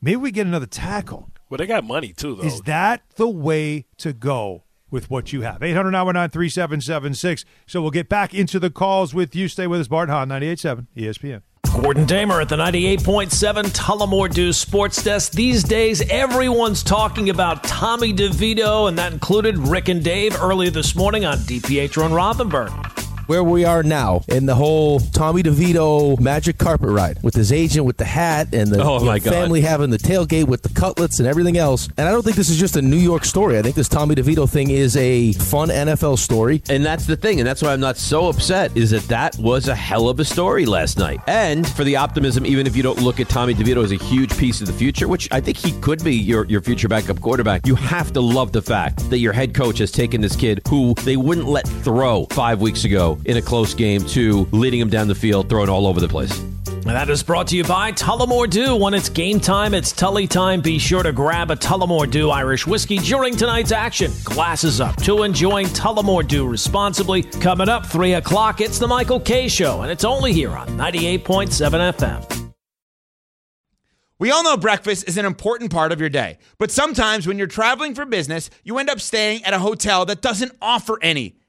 maybe we get another tackle. well, they got money too, though. Is that the way to go with what you have? 800 919 3776. So we'll get back into the calls with you. Stay with us, Bart Hahn, 98.7 ESPN. Gordon Damer at the 98.7 Tullamore Dew Sports Desk. These days, everyone's talking about Tommy DeVito, and that included Rick and Dave earlier this morning on DiPietro and Rothenberg. Where we are now in the whole Tommy DeVito magic carpet ride with his agent with the hat and the Oh, you know, family having the tailgate with the cutlets and everything else. And I don't think this is just a New York story. I think this Tommy DeVito thing is a fun NFL story. And that's the thing, and that's why I'm not so upset, is that that was a hell of a story last night. And for the optimism, even if you don't look at Tommy DeVito as a huge piece of the future, which I think he could be your, your future backup quarterback, you have to love the fact that your head coach has taken this kid who they wouldn't let throw five weeks ago in a close game to leading him down the field, throwing all over the place. And that is brought to you by Tullamore Dew. When it's game time, it's Tully time. Be sure to grab a Tullamore Dew Irish whiskey during tonight's action. Glasses up to enjoying Tullamore Dew responsibly. Coming up, 3 o'clock, it's the Michael Kay Show, and it's only here on 98.7 FM. We all know breakfast is an important part of your day, but sometimes when you're traveling for business, you end up staying at a hotel that doesn't offer any.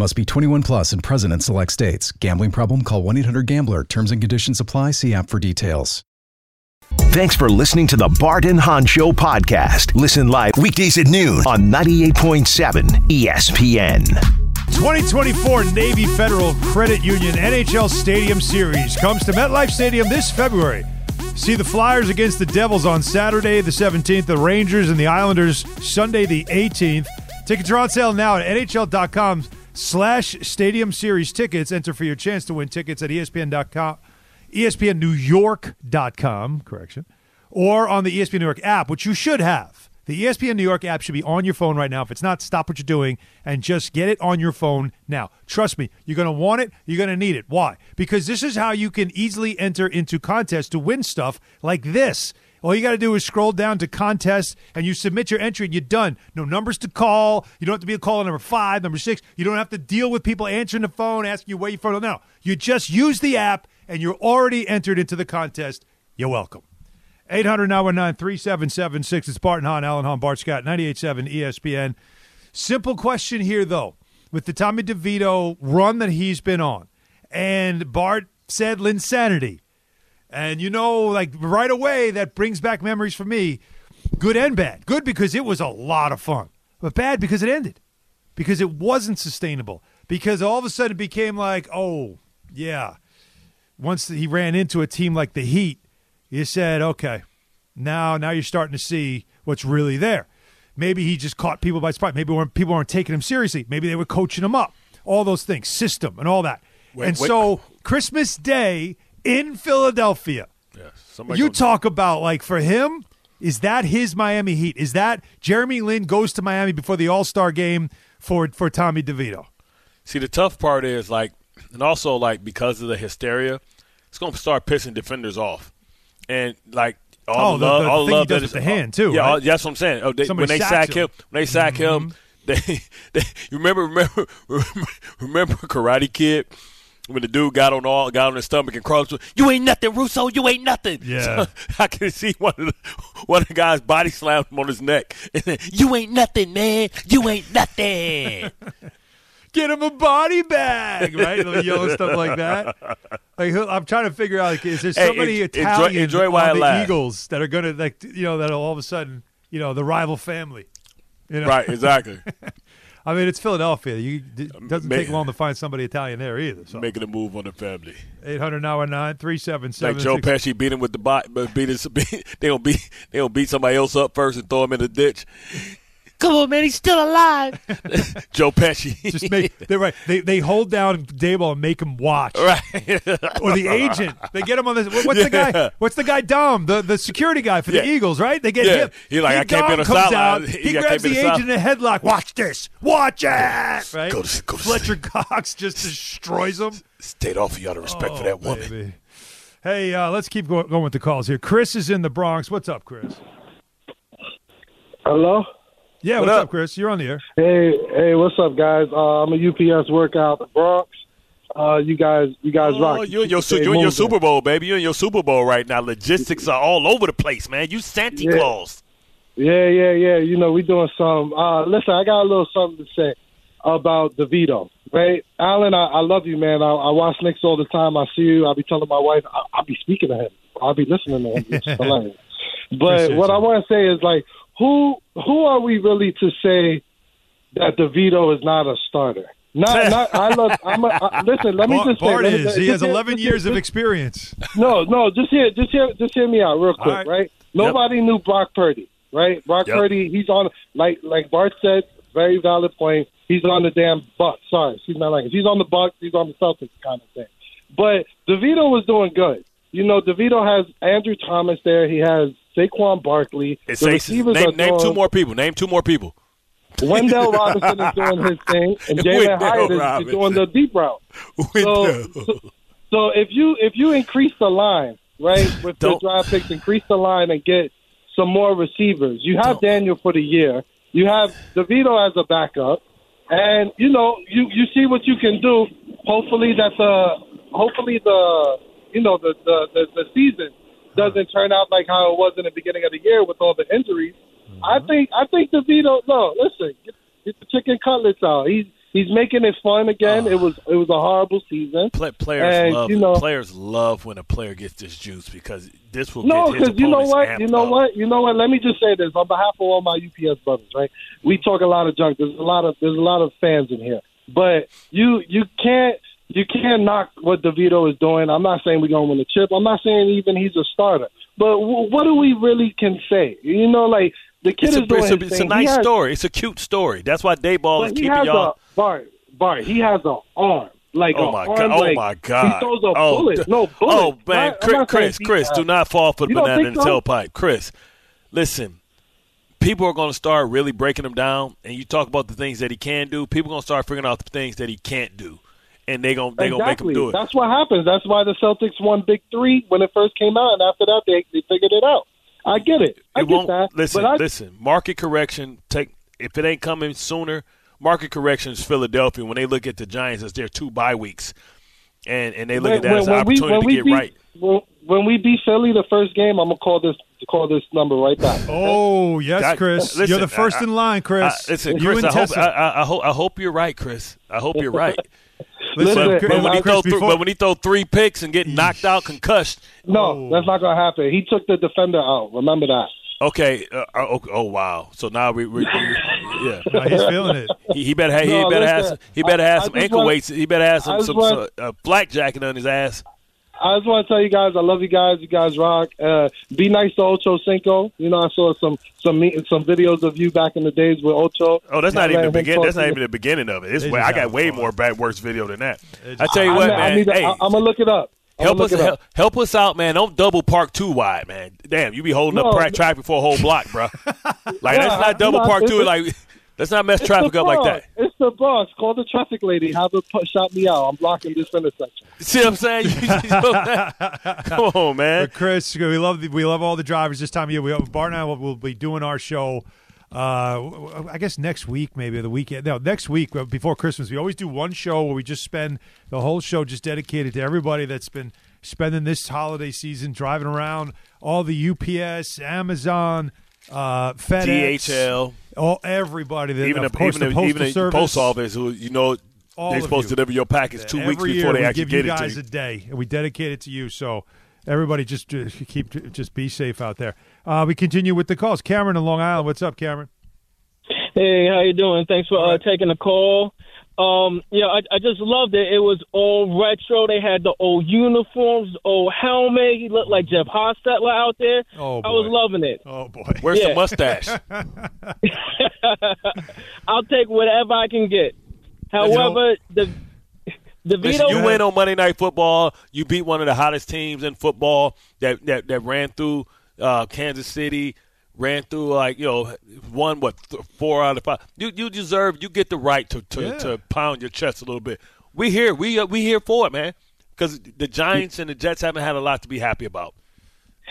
Must be 21 plus and present in select states. Gambling problem? Call 1 800 Gambler. Terms and conditions apply. See app for details. Thanks for listening to the Barton and Hahn Show podcast. Listen live weekdays at noon on 98.7 ESPN. 2024 Navy Federal Credit Union NHL Stadium Series comes to MetLife Stadium this February. See the Flyers against the Devils on Saturday the 17th, the Rangers and the Islanders Sunday the 18th. Tickets are on sale now at NHL.com slash Stadium Series tickets. Enter for your chance to win tickets at ESPN.com, ESPNNewYork.com, correction, or on the ESPN New York app, which you should have. The ESPN New York app should be on your phone right now. If it's not, stop what you're doing and just get it on your phone now. Trust me, you're going to want it, you're going to need it. Why? Because this is how you can easily enter into contests to win stuff like this. All you got to do is scroll down to contests and you submit your entry and you're done. No numbers to call. You don't have to be a caller number five, number six. You don't have to deal with people answering the phone, asking you where you're from. No, you just use the app and you're already entered into the contest. You're welcome. 800 919 3776. It's Barton Hahn, Alan Hahn, Bart Scott, 98.7 ESPN. Simple question here, though. With the Tommy DeVito run that he's been on, and Bart said Linsanity, and you know, like right away, that brings back memories for me, good and bad. Good because it was a lot of fun, but bad because it ended, because it wasn't sustainable, because all of a sudden it became like, oh, yeah. Once he ran into a team like the Heat, you said, okay, now now you're starting to see what's really there. Maybe he just caught people by surprise. Maybe weren't, people weren't taking him seriously. Maybe they were coaching him up. All those things, system and all that. Wait, and wait. so Christmas Day in Philadelphia, somebody you talk about like for him, is that his Miami Heat? Is that Jeremy Lin goes to Miami before the All Star game for for Tommy DeVito? See, the tough part is like, and also like because of the hysteria, it's going to start pissing defenders off, and like all Oh, the, love, the all the he love does that with is- the hand, too, Yeah, right? all- that's what I'm saying. Oh, they, when they sack him. him, when they sack him, mm-hmm. they, they remember remember, remember Karate Kid. When the dude got on all got on his stomach and crawled, you ain't nothing, Russo. You ain't nothing. Yeah. So I can see one of the one of the guys body slammed him on his neck. And then, you ain't nothing, man. You ain't nothing. Get him a body bag, right? Yellow stuff like that. Like I'm trying to figure out, like, is there somebody enjoy- Italian enjoy while on the laugh. Eagles that are gonna like you know that'll all of a sudden you know the rival family, you know? Right, exactly. I mean, it's Philadelphia. You it uh, doesn't Ma- take long to find somebody Italian there either. So Making a move on the family. 800 now nine three seven Like. Joe Pesci beat him with the bot, but beat his, beat, they don't beat they gonna beat somebody else up first and throw him in the ditch. Come on, man, he's still alive. Joe Pesci. Just make they're right. They they hold down Daboll and make him watch. Right. or the agent. They get him on this. what- What's the guy? What's the guy? Dom, the, the security guy for the Yeah. Eagles, right? They get Yeah. him. He's like, He- I can't be on Dom the comes sideline. out. He He got- grabs can't be the on the agent in a headlock. Watch this. Watch it. Right. Go to- go to Fletcher Cox just destroys him. Stayed off of you out of respect for that woman. Oh, Baby. Hey, uh, let's keep go- going with the calls here. Chris is in the Bronx. What's up, Chris? Hello. Yeah, What what's up? up? Chris? You're on the air. Hey, hey, what's up, guys? Uh, I'm a UPS worker out the Bronx. Uh, you guys, you guys Oh, rock. you're in your, you're in your. Super Bowl, baby. You're in your Super Bowl right now. Logistics are all over the place, man. You Santa Yeah. Claus. Yeah, yeah, yeah. You know, we doing some. Uh, listen, I got a little something to say about DeVito. Right, Alan, I, I love you, man. I, I watch Knicks all the time. I see you. I'll be telling my wife. I, I'll be speaking to him. I'll be listening to him. But Appreciate what you. I want to say is like, who who are we really to say that DeVito is not a starter? Not, not. I love. I'm a, I, listen. Let me just say. Bart me- is. He has 11 just years hear- of experience. no, no, just hear, just hear, just hear me out real quick, right. right? Nobody knew Brock Purdy, right? Brock Yep. Purdy, he's on like like Bart said, very valid point. He's on the damn Bucks. Sorry, he's not like he's on the Bucks. He's on the Celtics, kind of thing. But DeVito was doing good. You know, DeVito has Andrew Thomas there. He has Saquon Barkley. It's the receivers Name, name two more people. Name two more people. Wan'Dale Robinson is doing his thing, and Jalin Hyatt is- Robinson. doing the deep route. So, so, so if you if you increase the line, right, with the Don't- draft picks, increase the line and get some more receivers. You have Daniel for the year. You have DeVito as a backup, and you know you you see what you can do. Hopefully that the hopefully the you know the the the, the season doesn't turn out like how it was in the beginning of the year with all the injuries. I mm-hmm. think I think DeVito. No, listen, get, get the chicken cutlets out. He's he's making it fun again. Ah. It was it was a horrible season. Play, players And, love you know- players love when a player gets this juice because this will No, because you know what, you know up. what, you know what. Let me just say this on behalf of all my UPS brothers. Right, we talk a lot of junk. There's a lot of there's a lot of fans in here, but you you can't you can't knock what DeVito is doing. I'm not saying we're gonna win the chip. I'm not saying even he's a starter. But w- what do we really can say? You know, like the kid It's a, is doing it's, a, it's a nice has- story. It's a cute story. That's why Daboll is keeping y'all. a Bart. Bart. He has an arm. Like Oh my god! Oh like, my god! He throws a oh, bullet. No oh, bullet. Oh man? I'm Chris, Chris, Chris, do not fall for the banana in the so? tailpipe. Chris, listen. People are going to start really breaking him down, and you talk about the things that he can do. People are going to start figuring out the things that he can't do, and they going they going to make them do it. That's what happens. That's why the Celtics won Big Three when it first came out, and after that, they they figured it out. I get it. I it get won't that. listen. but I, listen, market correction. Take if it ain't coming sooner. Market corrections. Philadelphia when they look at the Giants as their two bye weeks, and and they look at that as an opportunity to get beat, right. When, when we beat Philly the first game, I'm gonna call this call this number right back. Oh yes, God, Chris. listen, You're the first I- in line, Chris. I, listen, you Chris. and I hope I, I, I hope I hope you're right, Chris. I hope you're right. Listen, but, but when he Chris, throw through, before- but when he throw three picks and get knocked out, concussed. No, Oh. that's not gonna happen. He took the defender out. Remember that. Okay. Uh, oh, oh wow. So now we, we, we yeah. No, he's feeling it. He, he better have, he No, better have some, he better have I- I some ankle want- weights. He better have some some, want- some uh, black jacket on his ass. I just want to tell you guys, I love you guys. You guys rock. Uh, be nice to Ocho Cinco. You know, I saw some some meet, some videos of you back in the days with Ocho. Oh, that's not even the him beginning. That's not even the beginning of it. It's way, I got way more bad worse video than that. I tell you I, what, I man. need to- hey, I, am gonna look it up. I'm help us help, help us out, man. Don't double park too wide, man. Damn, you be holding up No, pra- traffic for a whole block, bro. Like Yeah, let's not double no, park too. Like let's not mess traffic the up like that. It's the boss. Call the traffic lady. Have her put, shout me out. I'm blocking this intersection. See what I'm saying? Come on, man. But Chris, we love the, we love all the drivers this time of year. We Bart and I will, will be doing our show. Uh, I guess next week, maybe the weekend. No, next week uh, before Christmas. We always do one show where we just spend the whole show just dedicated to everybody that's been spending this holiday season driving around. All the UPS, Amazon, uh, FedEx, DHL. All everybody. That, Even of the, course, even the the, postal even the service. post office, who you know they're supposed you. to deliver your package two Every weeks before they we actually give get you it to guys you. a day, and we dedicate it to you. So everybody, just just keep just be safe out there. Uh, we continue with the calls. Cameron in Long Island, what's up, Cameron? Hey, how you doing? Thanks for uh, taking the call. Um, yeah, I, I just loved it. It was all retro. They had the old uniforms, old helmet. He looked like Jeff Hostetler out there. Oh, I was loving it. Oh boy, Where's Yeah. the mustache? I'll take whatever I can get. However, the the Listen, you win on Monday Night Football. You beat one of the hottest teams in football that that, that ran through uh, Kansas City, ran through like you know one what th- four out of five. You you deserve. You get the right to to, Yeah. to pound your chest a little bit. We here. We uh, we here for it, man. Because the Giants and the Jets haven't had a lot to be happy about.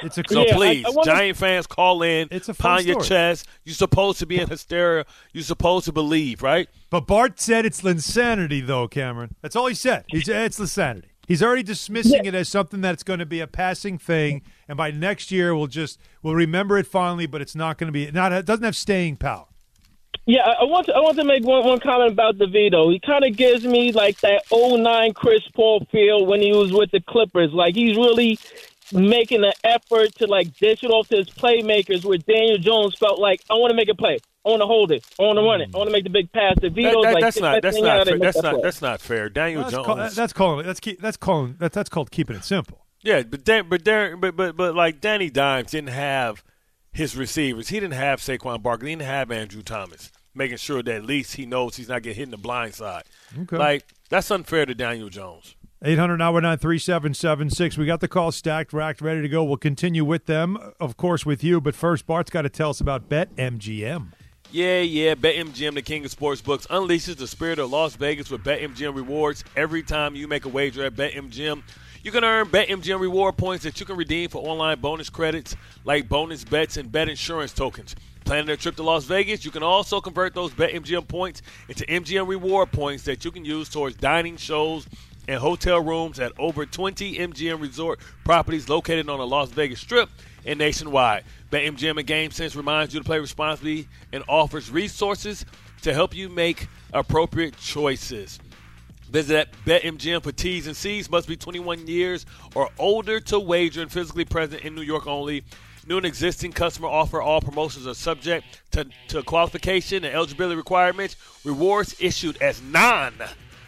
It's a so Yeah, please, I wanna- Giant fans, call in. It's a fun pound your chest. You're supposed to be in hysteria. You're supposed to believe, right? But Bart said it's insanity, though, Cameron. That's all he said. He's, it's insanity. He's already dismissing it as something that's going to be a passing thing, and by next year we'll just we'll remember it fondly. But it's not going to be not it doesn't have staying power. Yeah, I I want to, I want to make one, one comment about DeVito. He kind of gives me like that 09 Chris Paul feel when he was with the Clippers. Like he's really making an effort to like dish it off to his playmakers where Daniel Jones felt like I want to make a play. I want to hold it. I want to run hmm. it. I want to make the big pass. DeVito's That- that- like that's not that's not out fair. and make that's that not play." that's not fair. Daniel That's, Jones. call, that's calling that's keep, that's calling that, that's called keeping it simple. Yeah, but Dan, but Dan, but but but like Danny Dimes didn't have his receivers. He didn't have Saquon Barkley. He didn't have Andrew Thomas, making sure that at least he knows he's not getting hit in the blind side. Okay. Like that's unfair to Daniel Jones. 800 919 3776. We got the call stacked, racked, ready to go. We'll continue with them, of course, with you. But first, Bart's got to tell us about BetMGM. Yeah, yeah. BetMGM, the king of sports books, unleashes the spirit of Las Vegas with BetMGM rewards. Every time you make a wager at BetMGM, you can earn BetMGM reward points that you can redeem for online bonus credits like bonus bets and bet insurance tokens. Planning a trip to Las Vegas, you can also convert those BetMGM points into MGM reward points that you can use towards dining shows and hotel rooms at over 20 MGM resort properties located on the Las Vegas Strip and nationwide. BetMGM and GameSense reminds you to play responsibly and offers resources to help you make appropriate choices. Visit BetMGM for T's and C's. Must be 21 years or older to wager and physically present in New York only. New and existing customer offer. All promotions are subject to, to qualification and eligibility requirements. Rewards issued as non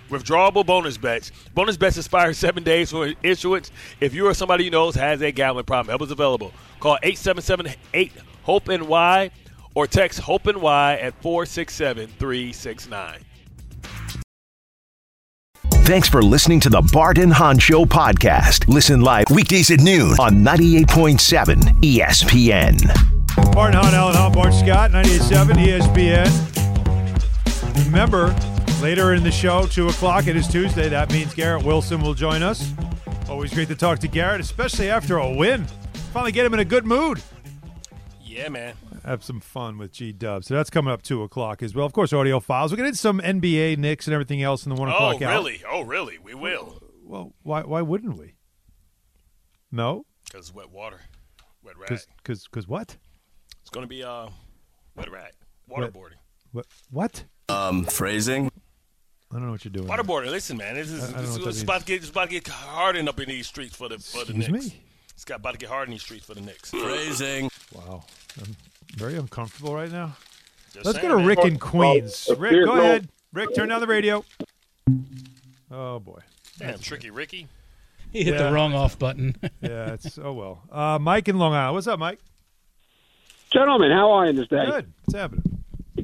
withdrawable bonus bets. Bonus bets expire seven days from issuance. If you or somebody you know has a gambling problem, help is available. Call 877-8 Hope and Y or text HOPE NY at 467 369. Thanks for listening to the Barton and Hahn Show podcast. Listen live weekdays at noon on 98.7 ESPN. Bart Hahn, Alan Hahn, Bart Scott, 98.7 ESPN. Remember, later in the show, 2 o'clock, it is Tuesday. That means Garrett Wilson will join us. Always great to talk to Garrett, especially after a win. Finally get him in a good mood. Yeah, man. Have some fun with G Dub. So that's coming up 2 o'clock as well. Of course, audio files. We'll get into some NBA, Knicks, and everything else in the 1 Oh, o'clock hour. really? Oh, really? We will. Well, why, why wouldn't we? No? Because wet water. Wet rag. Because cause, cause what? It's going to be uh, wet rag. Wet- Waterboarding. What? What? Um, phrasing. I don't know what you're doing. Waterboarding. Listen, man. This is, I- I this what is it's about to get it's about to get hardened up in these streets for the for the Excuse Knicks. me? It's got about to get hard in these streets for the Knicks. Phrasing. Wow. I'm very uncomfortable right now. Just Let's saying, go to man. Rick in Queens. Well, Rick, go no- ahead. Rick, turn down the radio. Oh, boy. Damn, tricky Ricky. He hit Yeah. the wrong off button. yeah, it's oh well. Uh, Mike in Long Island. What's up, Mike? Gentlemen, how are you this day? Good. What's happening?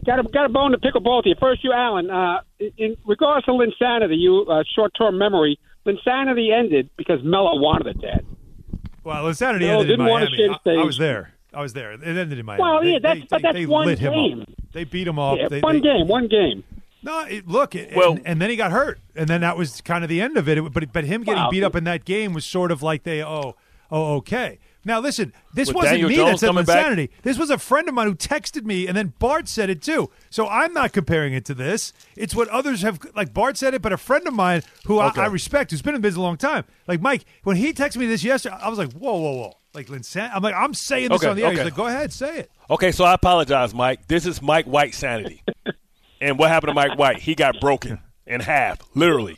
Got a got a bone to pick with both of you. First, you, Alan. Uh, in- in regards to Linsanity, you uh, short-term memory. Linsanity ended because Melo wanted it dead. Well, Insanity No, ended in didn't want to Miami. shit I, I was there. I was there. It ended in Miami. Well, They- yeah, that's they, but they- that's they one lit him game. up. They beat him off. Yeah, They- one they- game, one game. No, it, look, it, Well- and, and then he got hurt, and then that was kind of the end of it. It- But but him getting Wow. beat up in that game was sort of like they oh oh okay. Now listen, this With wasn't Daniel me Jones that said coming back? insanity. This was a friend of mine who texted me, and then Bart said it too. So I'm not comparing it to this. It's what others have like Bart said it, but a friend of mine who Okay. I, I respect, who's been in business a long time, like Mike, when he texted me this yesterday, I was like, whoa whoa whoa, like Linsan. I'm like I'm saying this Okay, on the air. He's okay. like, go ahead, say it. Okay, so I apologize, Mike. This is Mike White sanity. and what happened to Mike White? He got broken in half, literally.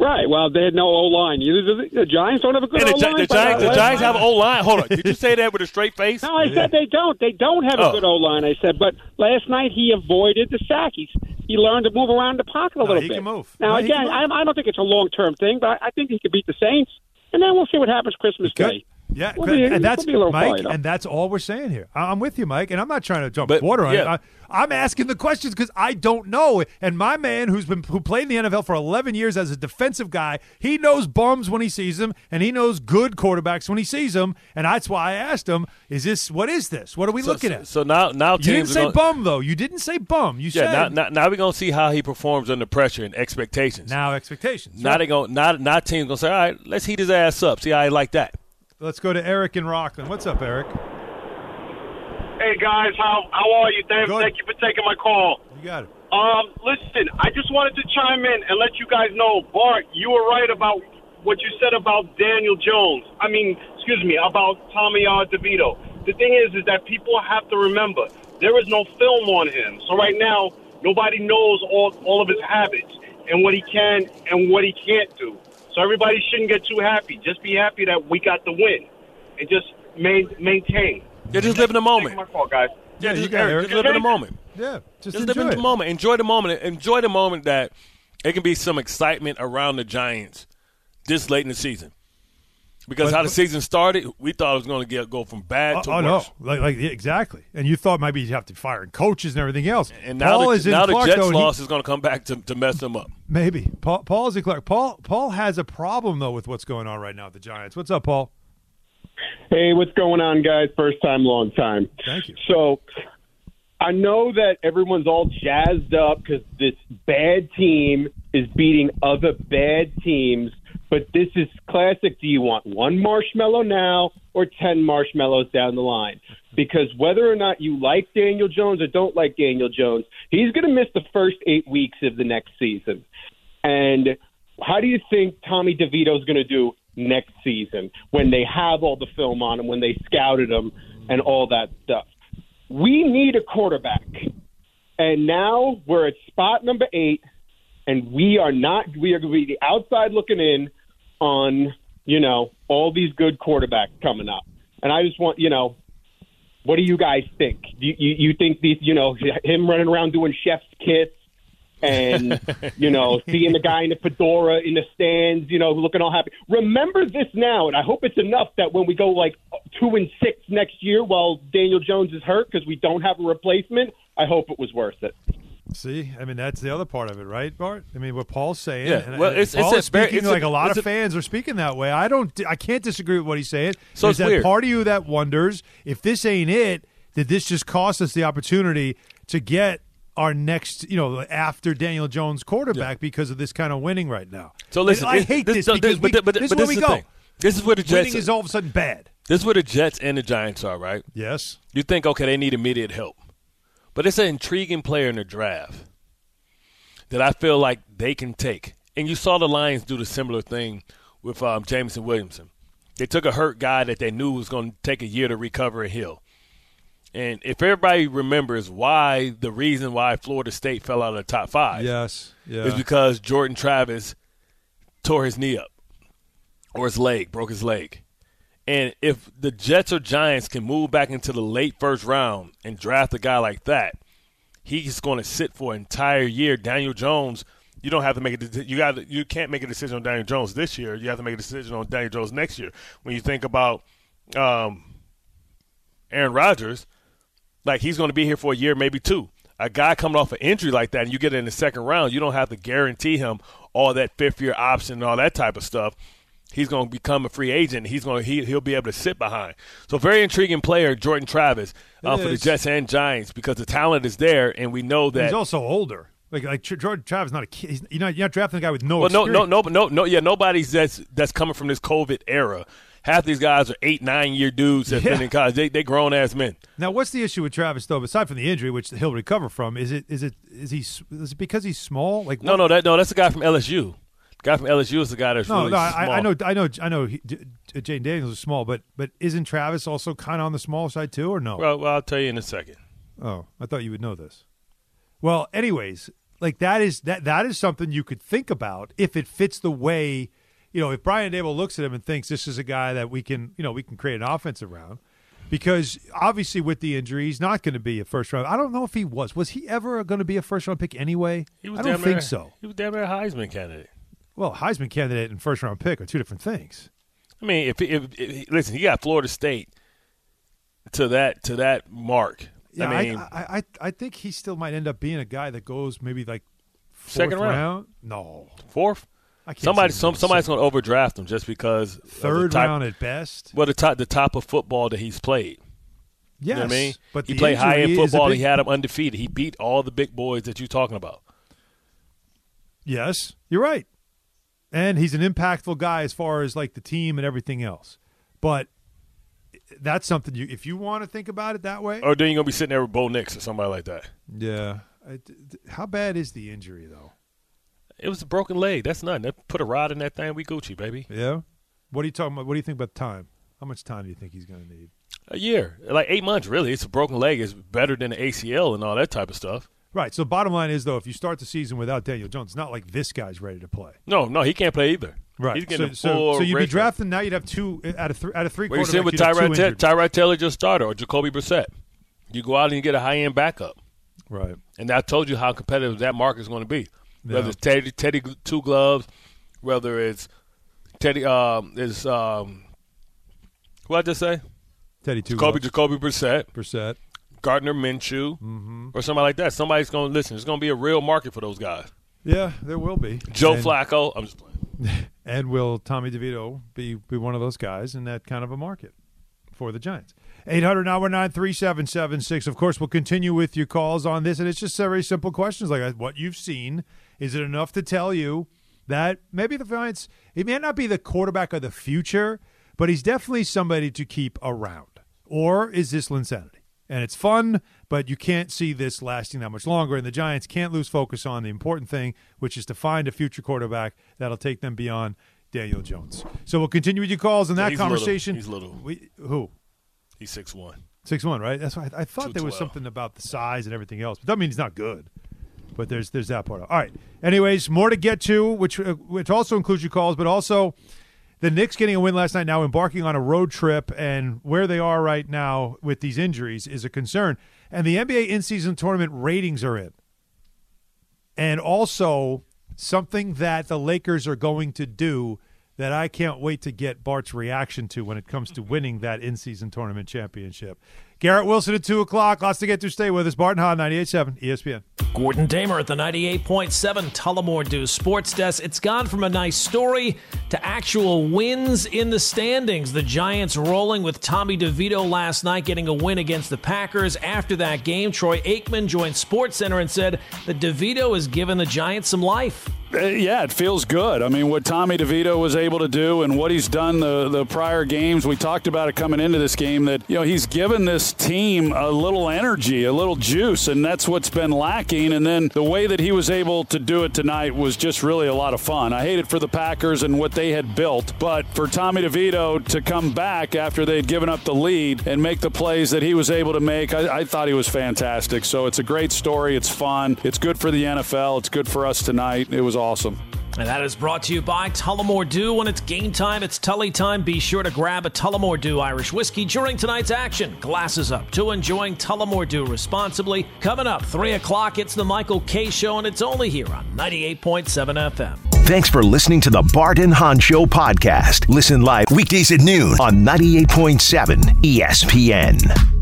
Right. Well, they had no O line. The, the Giants don't have a good And O line. the Giants, the Giants have an O line. Hold on, did you say that with a straight face? No, I said they don't. They don't have Oh. a good O line. I said, but last night he avoided the sack. He's, he learned to move around the pocket a No, little he bit. can move. Now No, again, move. I, I don't think it's a long term thing, but I, I think he could beat the Saints, and then we'll see what happens Christmas Day. Yeah, We'll good. be- and that's we'll be a little Mike, fired and that's all we're saying here. I- I'm with you, Mike, and I'm not trying to jump But, water on yeah. it. I, I'm asking the questions because I don't know. And my man, who's been who played in the NFL for 11 years as a defensive guy, he knows bums when he sees them, and he knows good quarterbacks when he sees them. And that's why I asked him, "Is this what is this? What are we So- looking so, at?" So now, now you didn't teams say gonna, bum though. You didn't say bum. You Yeah, said now, now, now we're gonna see how he performs under pressure and expectations. now expectations. Now they going now now teams gonna say, all right, let's heat his ass up. See how he like that. Let's go to Eric in Rockland. What's up, Eric? Hey guys, how how are you? Thank, thank you for taking my call. You got it. Um, listen, I just wanted to chime in and let you guys know, Bart, you were right about what you said about Daniel Jones. I mean, excuse me, about Tommy R. DeVito. The thing is, is that people have to remember there is no film on him. So right now, nobody knows all all of his habits and what he can and what he can't do. So everybody shouldn't get too happy. Just be happy that we got the win, and just main, maintain. Yeah, just live in the moment. My fault, guys. Yeah, you just, got Eric, Eric. just live in the moment. Yeah, just, Just live enjoy in the moment. Enjoy the moment. Enjoy the moment that it can be some excitement around the Giants this late in the season. Because But- how the season started, we thought it was going to get go from bad Oh, to oh, no, worse. like, like exactly. And you thought maybe you'd have to fire coaches and everything else. And now, Paul the, is in the Clark, Jets though, and he- loss is going to come back to, to mess them up. maybe Paul. Paul is in Clark. Paul. Paul has a problem though with what's going on right now at the Giants. What's up, Paul? Hey, what's going on, guys? First time, long time. Thank you. So, I know that everyone's all jazzed up because this bad team is beating other bad teams, but this is classic. Do you want one marshmallow now or 10 marshmallows down the line? Because whether or not you like Daniel Jones or don't like Daniel Jones, he's going to miss the first eight weeks of the next season. And how do you think Tommy DeVito is going to do next season when they have all the film on him, when they scouted him, and all that stuff? We need a quarterback. And now we're at spot number eight, and we are not, we are going to be the outside looking in on, you know, all these good quarterbacks coming up. And I just want, you know, what do you guys think? Do you, you, you think these, you know, him running around doing chef's kiss and you know, seeing the guy in the fedora in the stands, you know, looking all happy. Remember this now, and I hope it's enough that when we go like two and six next year, while Daniel Jones is hurt because we don't have a replacement, I hope it was worth it. See, I mean that's the other part of it, right, Bart? I mean what Paul's saying. Yeah, well, it's- Paul it's is a speaking it's like a, lot of a- fans are speaking that way. I don't, I can't disagree with what he's saying. So There's it's that weird. part of you that wonders if this ain't it, did this just cost us the opportunity to get our next, you know, after Daniel Jones quarterback because of this kind of winning right now? So listen, I hate this- this, so because this- we, but- but- this is but where this we go. thing. This is where the Jets winning is all of a sudden bad. This is where the Jets and the Giants are, right? Yes. You think, okay, they need immediate help. But it's an intriguing player in the draft that I feel like they can take. And you saw the Lions do the similar thing with um, Jameson Williamson. They took a hurt guy that they knew was going to take a year to recover and heal. And if everybody remembers why the reason why Florida State fell out of the top five, Yes. Yeah. is because Jordan Travis tore his knee up or his leg, broke his leg. And if the Jets or Giants can move back into the late first round and draft a guy like that, he's going to sit for an entire year. Daniel Jones, you don't have to make a you got you can't make a decision on Daniel Jones this year. You have to make a decision on Daniel Jones next year. When you think about um, Aaron Rodgers, like he's going to be here for a year, maybe two. A guy coming off an injury like that, and you get it in the second round, you don't have to guarantee him all that fifth year option and all that type of stuff. He's going to become a free agent. He's going he, he'll be able to sit behind. So very intriguing player, Jordan Travis, uh, for the. Jets and Giants because the talent is there, and we know that He's also older. Like like Jordan Travis not a kid. He's, you're not you're not drafting a guy with no well, no, experience. no, no, no, no. Yeah, nobody's that's that's coming from this COVID era. Half these guys are eight, nine year dudes that's Yeah. been in college. They they grown ass men. Now, what's the issue with Travis though? Aside from the injury, which he'll recover from, is it is it is he is it because he's small? Like No, what- no, that no, that's the guy from LSU. Guy from LSU is the guy that's no, really no. I, small. I know, I know, I know. He, Jayden Daniels is small, but but isn't Travis also kind of on the small side too, or no? Well, well, I'll tell you in a second. Oh, I thought you would know this. Well, anyways, like that is that that is something you could think about if it fits the way, you know, if Brian Daboll looks at him and thinks this is a guy that we can, you know, we can create an offense around. Because obviously with the injury, he's not going to be a first round. I don't know if he was. Was he ever going to be a first round pick anyway? He was I don't think near- so. He was damn near a Heisman candidate. Well, Heisman candidate and first round pick are two different things. I mean, if, if, if listen, he got Florida State to that to that mark. Yeah, I mean, I, I, I think he still might end up being a guy that goes maybe like Second round? No, fourth. I can't Somebody, some, somebody's going to overdraft him just because Third type- round at best. Well, the top the top of football that he's played. You know I mean? but he played high end injury is a football. big- He had him undefeated. He beat all the big boys that you're talking about. Yes, you're right. And he's an impactful guy as far as like the team and everything else. But that's something you if you want to think about it that way. Or then you're gonna be sitting there with Bo Nix or somebody like that. Yeah. I- d- d- How bad is the injury though? It was a broken leg. That's nothing. They put a rod in that thing. We Gucci, baby. Yeah. What are you talking about? What do you think about time? How much time do you think he's going to need? A year, like eight months, really. It's a broken leg. It's better than the ACL and all that type of stuff. Right. So bottom line is though, if you start the season without Daniel Jones, it's not like this guy's ready to play. No, no, he can't play either. Right. He's getting so, so, so you'd be drafting now. You'd have two out of three out of three Where you sit with you'd have two Tyrod, Ta- injured. Tyrod Taylor just starter or Jacoby Brissett. You go out and you get a high end backup. Right. And I told you how competitive that market is going to be. Whether it's Teddy, Teddy Two Gloves, whether it's Teddy, um, is um, what I just say? Teddy Two Jacoby, Gloves. Jacoby Brissett, Brissett, Gardner Minshew, Mhm. or somebody like that. Somebody's going to listen. It's going to be a real market for those guys. Yeah, there will be. Joe And- Flacco. I'm just playing. And will Tommy DeVito be, be one of those guys in that kind of a market for the Giants? 800 919 3776. Of course, we'll continue with your calls on this. And it's just very simple questions like what you've seen. Is it enough to tell you that maybe the Giants, he may not be the quarterback of the future, but he's definitely somebody to keep around? Or is this insanity? And it's fun, but you can't see this lasting that much longer. And the Giants can't lose focus on the important thing, which is to find a future quarterback that'll take them beyond Daniel Jones. So we'll continue with your calls Yeah, that he's little. conversation. He's little. We, who? He's six one. Six one, right? That's why I, I thought there was something about the size and everything else. But that means he's not good. But there's there's that part. All right. Anyways, more to get to, which uh, which also includes your calls, but also the Knicks getting a win last night. Now embarking on a road trip, and where they are right now with these injuries is a concern. And the NBA in-season tournament ratings are in, and also something that the Lakers are going to do that I can't wait to get Bart's reaction to when it comes to winning that in-season tournament championship. Garrett Wilson at 2 o'clock. Lots to get to. Stay with us. Barton Hahn, 98.7 ESPN. Gordon Damer at the 98.7 Tullamore Dew Sports Desk. It's gone from a nice story to actual wins in the standings. The Giants rolling with Tommy DeVito last night, getting a win against the Packers. After that game, Troy Aikman joined SportsCenter and said that DeVito has given the Giants some life. Uh, yeah, it feels good. I mean, what Tommy DeVito was able to do and what he's done the, the prior games, we talked about it coming into this game that, you know, he's given this team a little energy, a little juice, and that's what's been lacking. And then the way that he was able to do it tonight was just really a lot of fun. I hate it for the Packers and what they had built, but for Tommy DeVito to come back after they'd given up the lead and make the plays that he was able to make, I, I thought he was fantastic. So it's a great story. It's fun. It's good for the NFL. It's good for us tonight. It was awesome. And that is brought to you by Tullamore Dew. When it's game time, it's Tully time. Be sure to grab a Tullamore Dew Irish whiskey during tonight's action. Glasses up to enjoying Tullamore Dew responsibly. Coming up, 3 o'clock, it's the Michael Kay Show, and it's only here on 98.7 FM. Thanks for listening to the Bart and Hahn Show podcast. Listen live weekdays at noon on 98.7 ESPN.